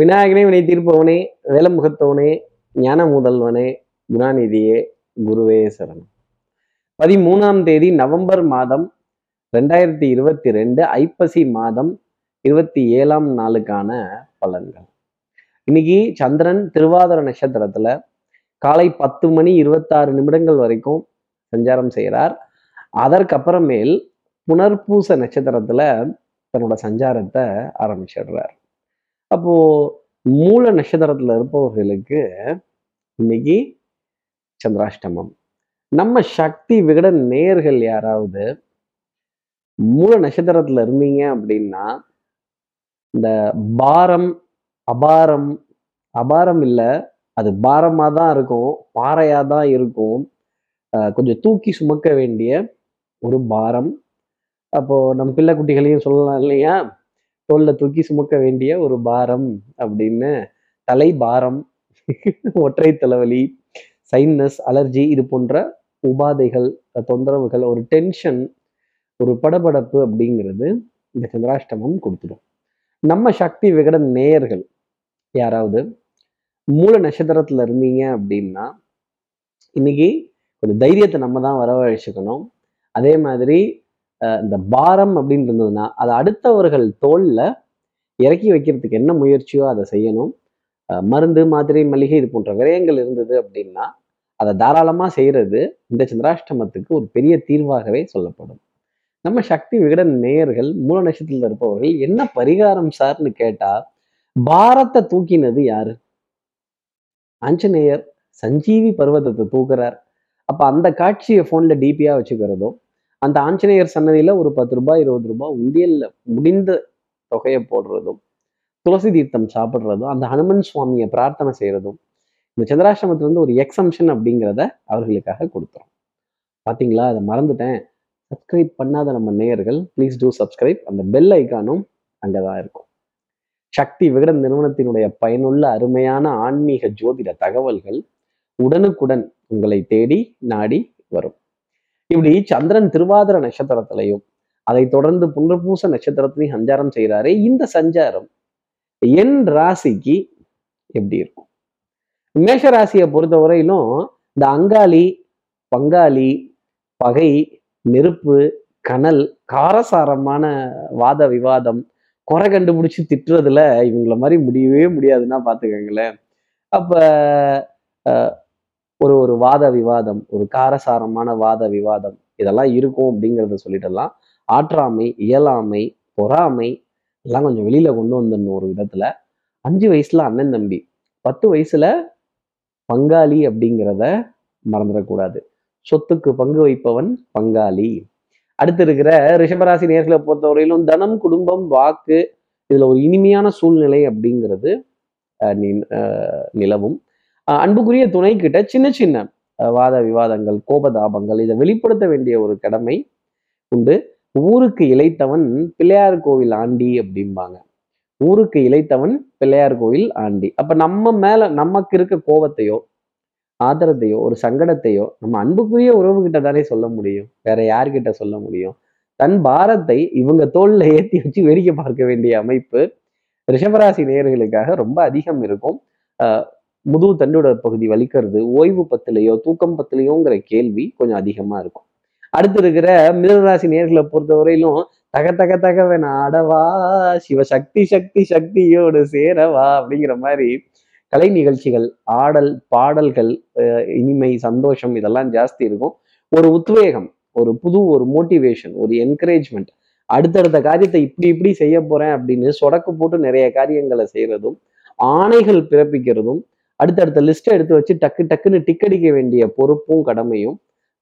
விநாயகனே வினை தீர்ப்பவனே வேலமுகத்தவனே ஞான முதல்வனே குணாநிதியே குருவே சரணம். பதிமூணாம் தேதி நவம்பர் மாதம் ரெண்டாயிரத்தி இருபத்தி ரெண்டு ஐப்பசி மாதம் இருபத்தி ஏழாம் நாளுக்கான பலன்கள். இன்னைக்கு சந்திரன் திருவாதிர நட்சத்திரத்துல காலை பத்து மணி இருபத்தாறு நிமிடங்கள் வரைக்கும் சஞ்சாரம் செய்கிறார். அதற்கப்புறமேல் புனர்பூச நட்சத்திரத்துல தன்னோட சஞ்சாரத்தை ஆரம்பிச்சிடுறார். அப்போது மூல நட்சத்திரத்தில் இருப்பவர்களுக்கு இன்னைக்கு சந்திராஷ்டமம். நம்ம சக்தி விகட நேர்கள் யாராவது மூல நட்சத்திரத்தில் இருந்தீங்க அப்படின்னா இந்த பாரம் அபாரம் அபாரம் இல்லை அது பாரமாக தான் இருக்கும் பாறையாக தான் இருக்கும். கொஞ்சம் தூக்கி சுமக்க வேண்டிய ஒரு பாரம். அப்போது நம் பிள்ளை குட்டிகளையும் சொல்லலாம் இல்லையா? தோல்ல தூக்கி சுமக்க வேண்டிய ஒரு பாரம் அப்படின்னு தலை பாரம் ஒற்றை தலைவலி சைனஸ் அலர்ஜி இது போன்ற உபாதைகள் தொந்தரவுகள் ஒரு டென்ஷன் ஒரு படபடப்பு அப்படிங்கிறது இந்த சந்திராஷ்டமம் கொடுத்துடும். நம்ம சக்தி விகட நேயர்கள் யாராவது மூல நட்சத்திரத்துல இருந்தீங்க அப்படின்னா இன்னைக்கு கொஞ்சம் தைரியத்தை நம்ம தான் வரவழைச்சுக்கணும். அதே மாதிரி இந்த பாரம் அப்படின்னு இருந்ததுன்னா அதை அடுத்தவர்கள் தோல்ல இறக்கி வைக்கிறதுக்கு என்ன முயற்சியோ அதை செய்யணும். மருந்து மாத்திரை மளிகை இது போன்ற விரயங்கள் இருந்தது அப்படின்னா அதை தாராளமாக செய்கிறது இந்த சந்திராஷ்டமத்துக்கு ஒரு பெரிய தீர்வாகவே சொல்லப்படும். நம்ம சக்தி விகடன் நேயர்கள் மூல நட்சத்திரத்தில் இருப்பவர்கள் என்ன பரிகாரம் சார்னு கேட்டா பாரத்தை தூக்கினது யாரு? ஆஞ்சநேயர் சஞ்சீவி பர்வதத்தை தூக்குறார். அப்ப அந்த காட்சியை போன்ல டிபியாக வச்சுக்கிறதோ அந்த ஆஞ்சநேயர் சன்னதியில் ஒரு பத்து ரூபாய் இருபது ரூபாய் உண்டியலில் முடிந்த தொகையை போடுறதும் துளசி தீர்த்தம் சாப்பிட்றதும் அந்த ஹனுமன் சுவாமியை பிரார்த்தனை செய்கிறதும் இந்த சந்திராசிரமத்திலேருந்து ஒரு எக்ஸம்ஷன் அப்படிங்கிறத அவர்களுக்காக கொடுத்துரும் பார்த்தீங்களா அதை மறந்துட்டேன். சப்ஸ்கிரைப் பண்ணாத நம்ம நேயர்கள் ப்ளீஸ் டூ சப்ஸ்கிரைப் அந்த பெல் ஐக்கானும் அங்கதான் இருக்கும். சக்தி விகடன் நிறுவனத்தினுடைய பயனுள்ள அருமையான ஆன்மீக ஜோதிட தகவல்கள் உடனுக்குடன் உங்களை தேடி நாடி வரும். இப்படி சந்திரன் திருவாதிர நட்சத்திரத்திலையும் அதை தொடர்ந்து புனர்பூச நட்சத்திரத்திலையும் சஞ்சாரம் செய்கிறாரே. இந்த சஞ்சாரம் என் ராசிக்கு எப்படி இருக்கும்? மேஷ ராசியை பொறுத்த வரையிலும் இந்த அங்காளி பங்காளி பகை நெருப்பு கனல் காரசாரமான வாத விவாதம் குறை கண்டுபிடிச்சு திட்டுறதுல இவங்கள மாதிரி முடியவே முடியாதுன்னா பார்த்துக்கங்களேன் அப்ப ஒரு ஒரு வாத விவாதம் ஒரு காரசாரமான வாத விவாதம் இதெல்லாம் இருக்கும் அப்படிங்கிறத சொல்லிட்டுலாம் ஆற்றாமை இயலாமை பொறாமை எல்லாம் கொஞ்சம் வெளியில கொண்டு வந்துடணும் ஒரு விதத்துல. அஞ்சு வயசுல அண்ணன் தம்பி பத்து வயசுல பங்காளி அப்படிங்கிறத மறந்துடக்கூடாது. சொத்துக்கு பங்கு வைப்பவன் பங்காளி. அடுத்து இருக்கிற ரிஷபராசி நேர்களை பொறுத்தவரையிலும் தனம் குடும்பம் வாக்கு இதுல ஒரு இனிமையான சூழ்நிலை அப்படிங்கிறது நிலவும். அன்புக்குரிய துணை கிட்ட சின்ன சின்ன வாத விவாதங்கள் கோபதாபங்கள் இதை வெளிப்படுத்த வேண்டிய ஒரு கடமை உண்டு. ஊருக்கு இழைத்தவன் பிள்ளையார் கோவில் ஆண்டி அப்படிம்பாங்க. ஊருக்கு இழைத்தவன் பிள்ளையார் கோவில் ஆண்டி. அப்ப நம்ம மேல நமக்கு இருக்க கோபத்தையோ ஆதரத்தையோ ஒரு சங்கடத்தையோ நம்ம அன்புக்குரிய உறவு கிட்ட தானே சொல்ல முடியும். வேற யார்கிட்ட சொல்ல முடியும்? தன் பாரத்தை இவங்க தோல்ல ஏத்தி வச்சு வேடிக்கை பார்க்க வேண்டிய அமைப்பு ரிஷபராசி நேர்களுக்காக ரொம்ப அதிகம் இருக்கும். முதுகு தண்டோட பகுதி வலிக்கிறது ஓய்வு பத்திலையோ தூக்கம் பத்திலையோங்கிற கேள்வி கொஞ்சம் அதிகமா இருக்கும். அடுத்து இருக்கிற மிதனராசி நேர்களை பொறுத்தவரையிலும் தக தக தகவன அடவா சிவசக்தி சக்தி சக்தியோடு சேரவா அப்படிங்கிற மாதிரி கலை நிகழ்ச்சிகள் ஆடல் பாடல்கள் இனிமை சந்தோஷம் இதெல்லாம் ஜாஸ்தி இருக்கும். ஒரு உத்வேகம் ஒரு புது ஒரு மோட்டிவேஷன் ஒரு என்கரேஜ்மெண்ட் அடுத்தடுத்த காரியத்தை இப்படி இப்படி செய்ய போறேன் அப்படின்னு சொடக்கு போட்டு நிறைய காரியங்களை செய்யறதும் ஆணைகள் பிறப்பிக்கிறதும் அடுத்தடுத்த லிஸ்ட்டை எடுத்து வச்சு டக்கு டக்குன்னு டிக்கடிக்க வேண்டிய பொறுப்பும் கடமையும்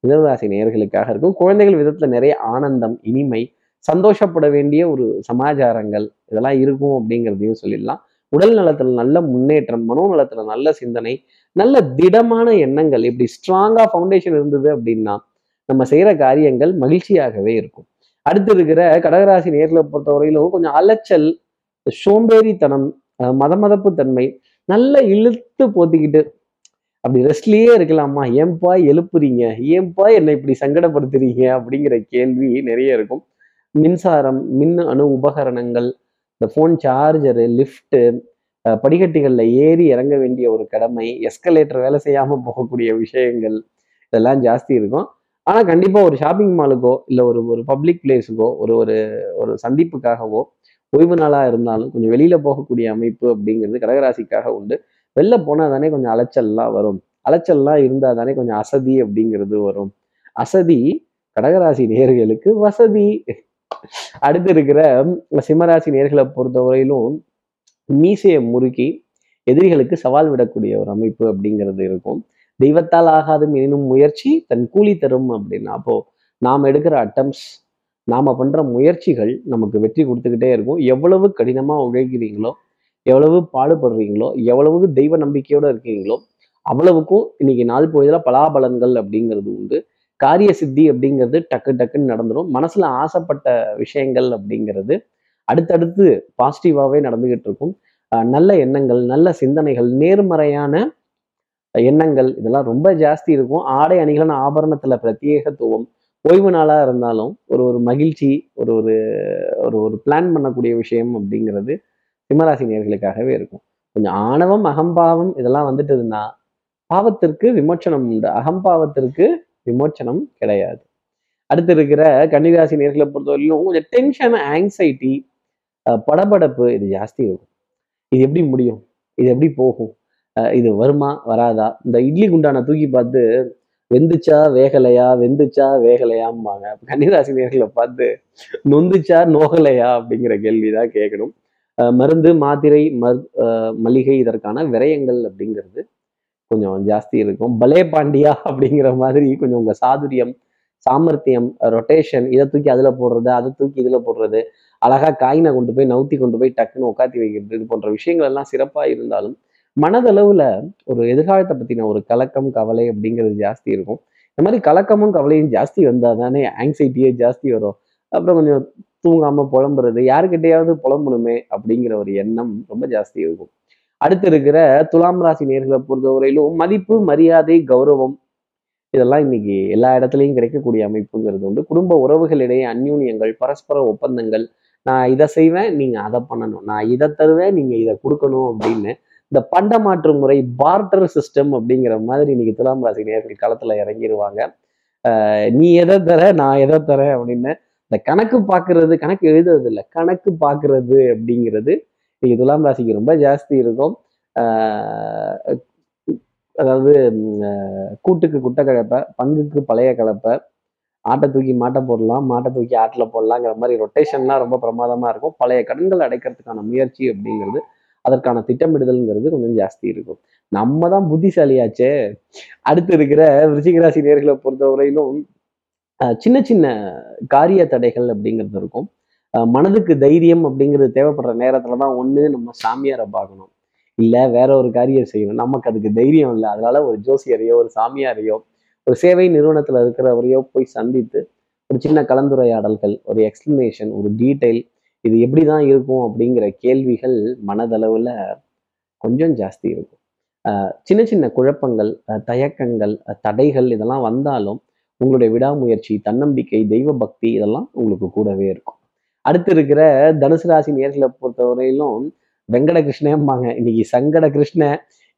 மிதராசி நேர்களுக்காக இருக்கும். குழந்தைகள் விதத்தில் நிறைய ஆனந்தம் இனிமை சந்தோஷப்பட வேண்டிய ஒரு சமாச்சாரங்கள் இதெல்லாம் இருக்கும் அப்படிங்கிறதையும் சொல்லிடலாம். உடல் நலத்துல நல்ல முன்னேற்றம் மனோநலத்துல நல்ல சிந்தனை நல்ல திடமான எண்ணங்கள் இப்படி ஸ்ட்ராங்கா ஃபவுண்டேஷன் இருந்தது அப்படின்னா நம்ம செய்யற காரியங்கள் மகிழ்ச்சியாகவே இருக்கும். அடுத்து இருக்கிற கடகராசி நேர்களை பொறுத்தவரையிலும் கொஞ்சம் அலைச்சல் சோம்பேறித்தனம் மதமதப்பு தன்மை நல்ல இழுத்து போத்திக்கிட்டு. அப்படி ரெஸ்ட்லயே இருக்கலாமா? ஏன்பா எழுப்புறீங்க? ஏன்பா என்னை இப்படி சங்கடப்படுத்துறீங்க? அப்படிங்கிற கேள்வி நிறைய இருக்கும். மின்சாரம் மின் அணு உபகரணங்கள் இந்த ஃபோன் சார்ஜரு லிஃப்ட்டு அஹ் ஏறி இறங்க வேண்டிய ஒரு கடமை எஸ்கலேட்டர் வேலை செய்யாம போகக்கூடிய விஷயங்கள் இதெல்லாம் ஜாஸ்தி இருக்கும். ஆனா கண்டிப்பா ஒரு ஷாப்பிங் மாலுக்கோ இல்ல ஒரு ஒரு பப்ளிக் பிளேஸுக்கோ ஒரு ஒரு ஒரு சந்திப்புக்காகவோ ஓய்வு நாளா இருந்தாலும் கொஞ்சம் வெளியில போகக்கூடிய அமைப்பு அப்படிங்கிறது கடகராசிக்காக உண்டு. வெளில போனால் தானே கொஞ்சம் அலைச்சல்லாம் வரும். அலைச்சல்லாம் இருந்தா தானே கொஞ்சம் அசதி அப்படிங்கிறது வரும். அசதி கடகராசி நேர்களுக்கு வசதி. அடுத்து இருக்கிற சிம்மராசி நேர்களை பொறுத்தவரையிலும் மீசையை முறுக்கி எதிரிகளுக்கு சவால் விடக்கூடிய ஒரு அமைப்பு அப்படிங்கிறது இருக்கும். தெய்வத்தால் ஆகாது எனினும் முயற்சி தன் கூலி தரும் அப்படின்னா. அப்போ நாம் எடுக்கிற அட்டம்ஸ் நாம பண்ணுற முயற்சிகள் நமக்கு வெற்றி கொடுத்துக்கிட்டே இருக்கும். எவ்வளவு கடினமா உழைக்கிறீங்களோ எவ்வளவு பாடுபடுறீங்களோ எவ்வளவு தெய்வ நம்பிக்கையோடு இருக்கிறீங்களோ அவ்வளவுக்கும் இன்னைக்கு நாள் பொழுதில் பலாபலன்கள் அப்படிங்கிறது உண்டு. காரிய சித்தி அப்படிங்கிறது டக்கு டக்குன்னு நடந்துடும் மனசுல ஆசைப்பட்ட விஷயங்கள் அப்படிங்கிறது அடுத்தடுத்து பாசிட்டிவாகவே நடந்துகிட்டு இருக்கும். அஹ் நல்ல எண்ணங்கள் நல்ல சிந்தனைகள் நேர்மறையான எண்ணங்கள் இதெல்லாம் ரொம்ப ஜாஸ்தி இருக்கும். ஆடை அணிகளான ஆபரணத்துல பிரத்யேகத்துவம் ஓய்வு நாளாக இருந்தாலும் ஒரு ஒரு மகிழ்ச்சி ஒரு ஒரு ஒரு ஒரு பிளான் பண்ணக்கூடிய விஷயம் அப்படிங்கிறது சிம்மராசி நேர்களுக்காகவே இருக்கும். கொஞ்சம் ஆணவம் அகம்பாவம் இதெல்லாம் வந்துட்டதுன்னா பாவத்திற்கு விமோச்சனம் உண்டு. அகம்பாவத்திற்கு விமோச்சனம் கிடையாது. அடுத்து இருக்கிற கன்னிராசி நேர்களை பொறுத்தவரையிலும் கொஞ்சம் டென்ஷன் ஆங்ஸைட்டி படபடப்பு இது ஜாஸ்தி இருக்கும். இது எப்படி முடியும்? இது எப்படி போகும்? இது வருமா? வராதா? இந்த இட்லி குண்டான தூக்கி பார்த்து வெந்துச்சா வேகலையா? வெந்துச்சா வேகலையாம்பாங்க. கன்னிராசி நேர்களை பார்த்து நொந்துச்சா நோகலையா? அப்படிங்கிற கேள்விதான் கேட்கணும். அஹ் மருந்து மாத்திரை மரு மளிகை இதற்கான விரயங்கள் அப்படிங்கிறது கொஞ்சம் ஜாஸ்தி இருக்கும். பலே பாண்டியா அப்படிங்கிற மாதிரி கொஞ்சம் உங்க சாதுரியம் சாமர்த்தியம் ரொட்டேஷன் இதை தூக்கி அதுல போடுறது அதை தூக்கி இதுல போடுறது அழகா காயினை கொண்டு போய் நவுத்தி கொண்டு போய் டக்குன்னு உட்காத்தி வைக்கிறது இது போன்ற விஷயங்கள் எல்லாம் சிறப்பா இருந்தாலும் மனதளவுல ஒரு எதிர்காலத்தை பத்தின ஒரு கலக்கம் கவலை அப்படிங்கிறது ஜாஸ்தி இருக்கும். இந்த மாதிரி கலக்கமும் கவலையும் ஜாஸ்தி வந்தா தானே ஆங்ஸைட்டியே ஜாஸ்தி வரும். அப்புறம் கொஞ்சம் தூங்காம புலம்புறது யாருக்கிட்டையாவது புலம்பணுமே அப்படிங்கிற ஒரு எண்ணம் ரொம்ப ஜாஸ்தி இருக்கும். அடுத்து இருக்கிற துலாம் ராசி நேர்களை பொறுத்தவரையிலும் மதிப்பு மரியாதை கௌரவம் இதெல்லாம் இன்னைக்கு எல்லா இடத்துலையும் கிடைக்கக்கூடிய அமைப்புங்கிறது உண்டு. குடும்ப உறவுகளிடையே அந்யூன்யங்கள் பரஸ்பர ஒப்பந்தங்கள். நான் இதை செய்வேன் நீங்க அதை பண்ணணும். நான் இதை தருவேன் நீங்க இதை கொடுக்கணும் அப்படின்னு இந்த பண்ட மாற்று முறை பார்ட்டர் சிஸ்டம் அப்படிங்கிற மாதிரி இன்னைக்கு துலாம் ராசி நேர்கள் களத்துல இறங்கிடுவாங்க நீ எதை தர நான் எதை தர அப்படின்னு இந்த கணக்கு பார்க்கிறது கணக்கு எழுதுறது இல்லை கணக்கு பார்க்கிறது அப்படிங்கிறது இன்னைக்கு துலாம் ராசிக்கு ரொம்ப ஜாஸ்தி இருக்கும். அதாவது கூட்டுக்கு குட்டை கலப்பை பங்குக்கு பழைய கலப்பை ஆட்டை தூக்கி மாட்டை போடலாம் மாட்டை தூக்கி ஆட்டில் போடலாங்கிற மாதிரி ரொட்டேஷன்லாம் ரொம்ப பிரமாதமாக இருக்கும். பழைய கடன்கள் அடைக்கிறதுக்கான முயற்சி அப்படிங்கிறது அதற்கான திட்டமிடுதல்ங்கிறது கொஞ்சம் ஜாஸ்தி இருக்கும். நம்ம தான் புத்திசாலியாச்சே. அடுத்து இருக்கிற விருச்சிகராசி நேர்களை பொறுத்தவரையிலும் ஆஹ் சின்ன சின்ன காரிய தடைகள் அப்படிங்கிறது இருக்கும். ஆஹ் மனதுக்கு தைரியம் அப்படிங்கிறது தேவைப்படுற நேரத்துல தான் ஒண்ணு நம்ம சாமியாரை பார்க்கணும். இல்ல வேற ஒரு காரியம் செய்யணும். நமக்கு அதுக்கு தைரியம் இல்லை. அதனால ஒரு ஜோசியரையோ ஒரு சாமியாரையோ ஒரு சேவை நிறுவனத்துல இருக்கிறவரையோ போய் சந்தித்து ஒரு சின்ன கலந்துரையாடல்கள் ஒரு எக்ஸ்பிளனேஷன் ஒரு டீட்டெயில் இது எப்படி தான் இருக்கும் அப்படிங்கிற கேள்விகள் மனதளவுல கொஞ்சம் ஜாஸ்தி இருக்கும். ஆஹ் சின்ன சின்ன குழப்பங்கள் தயக்கங்கள் தடைகள் இதெல்லாம் வந்தாலும் உங்களுடைய விடாமுயற்சி தன்னம்பிக்கை தெய்வ பக்தி இதெல்லாம் உங்களுக்கு கூடவே இருக்கும். அடுத்து இருக்கிற தனுசு ராசி நேர்களை பொறுத்தவரையிலும் வெங்கட கிருஷ்ணம்பாங்க இன்னைக்கு சங்கட கிருஷ்ண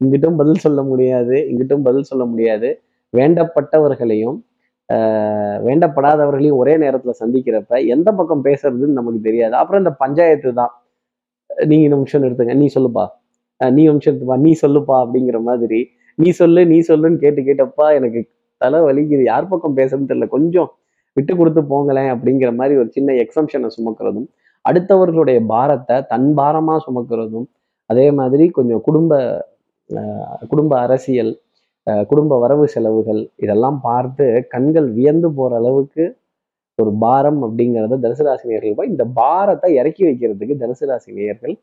இங்கிட்டும் பதில் சொல்ல முடியாது இங்கிட்டும் பதில் சொல்ல முடியாது. வேண்டப்பட்டவர்களையும் வேண்டப்படாதவர்களையும் ஒரே நேரத்தில் சந்திக்கிறப்ப எந்த பக்கம் பேசுறதுன்னு நமக்கு தெரியாது. அப்புறம் இந்த பஞ்சாயத்து தான். நீங்க இந்த நிமிஷம் எடுத்துங்க நீ சொல்லுப்பா. நீ நிமிஷம் எடுத்துப்பா நீ சொல்லுப்பா அப்படிங்கிற மாதிரி. நீ சொல்லு நீ சொல்லுன்னு கேட்டு கேட்டப்பா எனக்கு தலை வலிக்குது. யார் பக்கம் பேசுறதுன்னு தெரியல. கொஞ்சம் விட்டு கொடுத்து போங்களேன் அப்படிங்கிற மாதிரி ஒரு சின்ன எக்ஸம்ஷனை சுமக்கிறதும் அடுத்தவர்களுடைய பாரத்தை தன் பாரமாக சுமக்கிறதும் அதே மாதிரி கொஞ்சம் குடும்ப குடும்ப அரசியல் குடும்ப வரவு செலவுகள் இதெல்லாம் பார்த்து கண்கள் வியந்து போற அளவுக்கு ஒரு பாரம் அப்படிங்கிறத தனுசு ராசி நேர்கள் இந்த பாரத்தை இறக்கி வைக்கிறதுக்கு தனுசு ராசி நேயர்கள்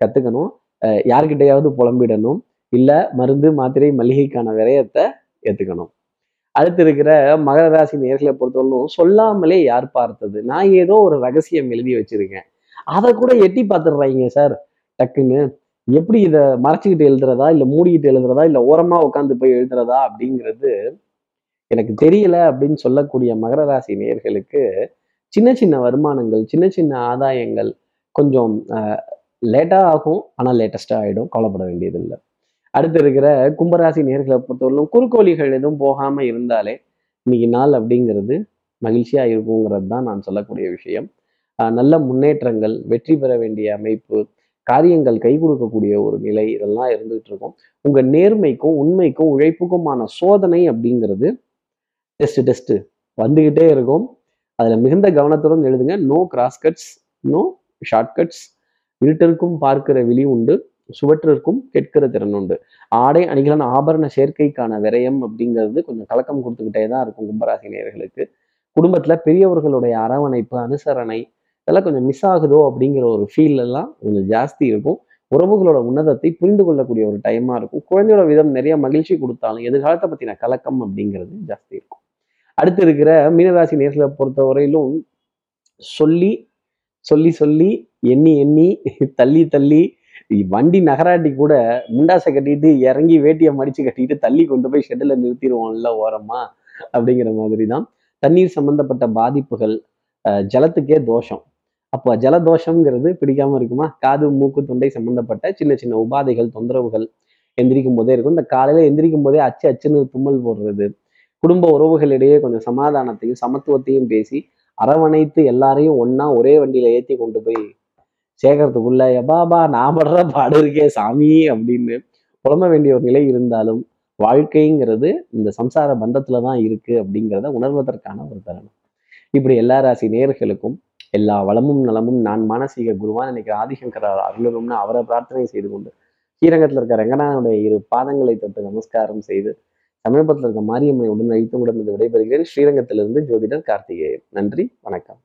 கத்துக்கணும் அஹ் புலம்பிடணும். இல்ல மருந்து மாத்திரை மளிகைக்கான விரயத்தை ஏற்றுக்கணும் அடுத்து இருக்கிற மகர ராசி நேர்களை பொறுத்தவரைக்கும் சொல்லாமலே யார் பார்த்தது? நான் ஏதோ ஒரு ரகசியம் எழுதி வச்சிருக்கேன். அதை கூட எட்டி பார்த்துடுறாங்க சார். டக்குன்னு எப்படி இதை மறைச்சிக்கிட்டு எழுதுறதா இல்ல மூடிக்கிட்டு எழுதுறதா இல்ல ஓரமா உட்காந்து போய் எழுதுறதா அப்படிங்கிறது எனக்கு தெரியல அப்படின்னு சொல்லக்கூடிய மகர ராசி நேர்களுக்கு சின்ன சின்ன வருமானங்கள் சின்ன சின்ன ஆதாயங்கள் கொஞ்சம் லேட்டாக ஆகும். ஆனால் லேட்டஸ்ட்டாக ஆகிடும் கவலைப்பட வேண்டியதில்லை. அடுத்து இருக்கிற கும்பராசி நேர்களை பொறுத்தவரையிலும் குறுக்கோழிகள் எதுவும் போகாமல் இருந்தாலே இன்னைக்கு நாள் அப்படிங்கிறது மகிழ்ச்சியாக இருக்குங்கிறது தான் நான் சொல்லக்கூடிய விஷயம். நல்ல முன்னேற்றங்கள் வெற்றி பெற வேண்டிய அமைப்பு காரியங்கள் கை கொடுக்கக்கூடிய ஒரு நிலை இதெல்லாம் இருந்துகிட்டு இருக்கும் உங்கள் நேர்மைக்கும் உண்மைக்கும் உழைப்புக்குமான சோதனை அப்படிங்கிறது டெஸ்ட்டு டெஸ்ட்டு வந்துக்கிட்டே இருக்கும். அதில் மிகுந்த கவனத்துடன் எழுதுங்க. நோ கிராஸ்கட்ஸ் நோ ஷார்ட்கட்ஸ் இருட்டிற்கும் பார்க்கிற விழி உண்டு. சுவற்றிற்கும் கேட்கிற திறன் உண்டு. ஆடை அணிகளான ஆபரண சேர்க்கைக்கான விரயம் அப்படிங்கிறது கொஞ்சம் கலக்கம் கொடுத்துக்கிட்டே தான் இருக்கும் கும்பராசி நேர்களுக்கு குடும்பத்தில் பெரியவர்களுடைய அரவணைப்பு அனுசரணை இதெல்லாம் கொஞ்சம் மிஸ் ஆகுதோ அப்படிங்கிற ஒரு ஃபீல் எல்லாம் கொஞ்சம் ஜாஸ்தி இருக்கும். உறவுகளோட உன்னதத்தை புரிந்து கொள்ளக்கூடிய ஒரு டைமா இருக்கும். குழந்தையோட விதம் நிறைய மகிழ்ச்சி கொடுத்தாலும் எதிர்காலத்தை பத்தின கலக்கம் அப்படிங்கிறது ஜாஸ்தி இருக்கும். அடுத்து இருக்கிற மீனராசி நேர்களை பொறுத்தவரையிலும் சொல்லி சொல்லி சொல்லி எண்ணி எண்ணி தள்ளி தள்ளி வண்டி நகராட்டி கூட முண்டாசை கட்டிட்டு இறங்கி வேட்டியை மடிச்சு கட்டிட்டு தள்ளி கொண்டு போய் ஷெட்டில் நிறுத்திடுவோம்ல ஓரமா அப்படிங்கிற மாதிரி தான் தண்ணீர் சம்பந்தப்பட்ட பாதிப்புகள் ஜலத்துக்கே தோஷம். அப்போ ஜலதோஷம்ங்கிறது பிடிக்காம இருக்குமா? காது மூக்கு தொண்டை சம்பந்தப்பட்ட சின்ன சின்ன உபாதைகள் தொந்தரவுகள் எந்திரிக்கும் போதே இருக்கும். இந்த காலையில எந்திரிக்கும் போதே அச்சு அச்சுன்னு தும்மல் போடுறது குடும்ப உறவுகளிடையே கொஞ்சம் சமாதானத்தையும் சமத்துவத்தையும் பேசி அரவணைத்து எல்லாரையும் ஒன்னா ஒரே வண்டியில ஏத்தி கொண்டு போய் சேர்க்கறதுக்குள்ள எபாபா நான் படுற பாடு இருக்கே சாமி அப்படின்னு புலம்ப வேண்டிய ஒரு நிலை இருந்தாலும் வாழ்க்கைங்கிறது இந்த சம்சார பந்தத்துல தான் இருக்கு அப்படிங்கிறத உணர்வதற்கான ஒரு தருணம். இப்படி எல்லா ராசி நேர்களுக்கும் எல்லா வளமும் நலமும் நான் மானசீக குருவான் இன்னைக்கு ஆதிசங்கரார் அருளணும்னு அவரை பிரார்த்தனை செய்து கொண்டு ஸ்ரீரங்கத்தில் இருக்க ரங்கநாதனுடைய இரு பாதங்களை தொட்டு நமஸ்காரம் செய்து சமீபத்தில் இருக்க மாரியம்மனை உடன் அழித்து உடன் விடைபெறுகிறேன். ஸ்ரீரங்கத்திலிருந்து ஜோதிடர் கார்த்திகேயன். நன்றி வணக்கம்.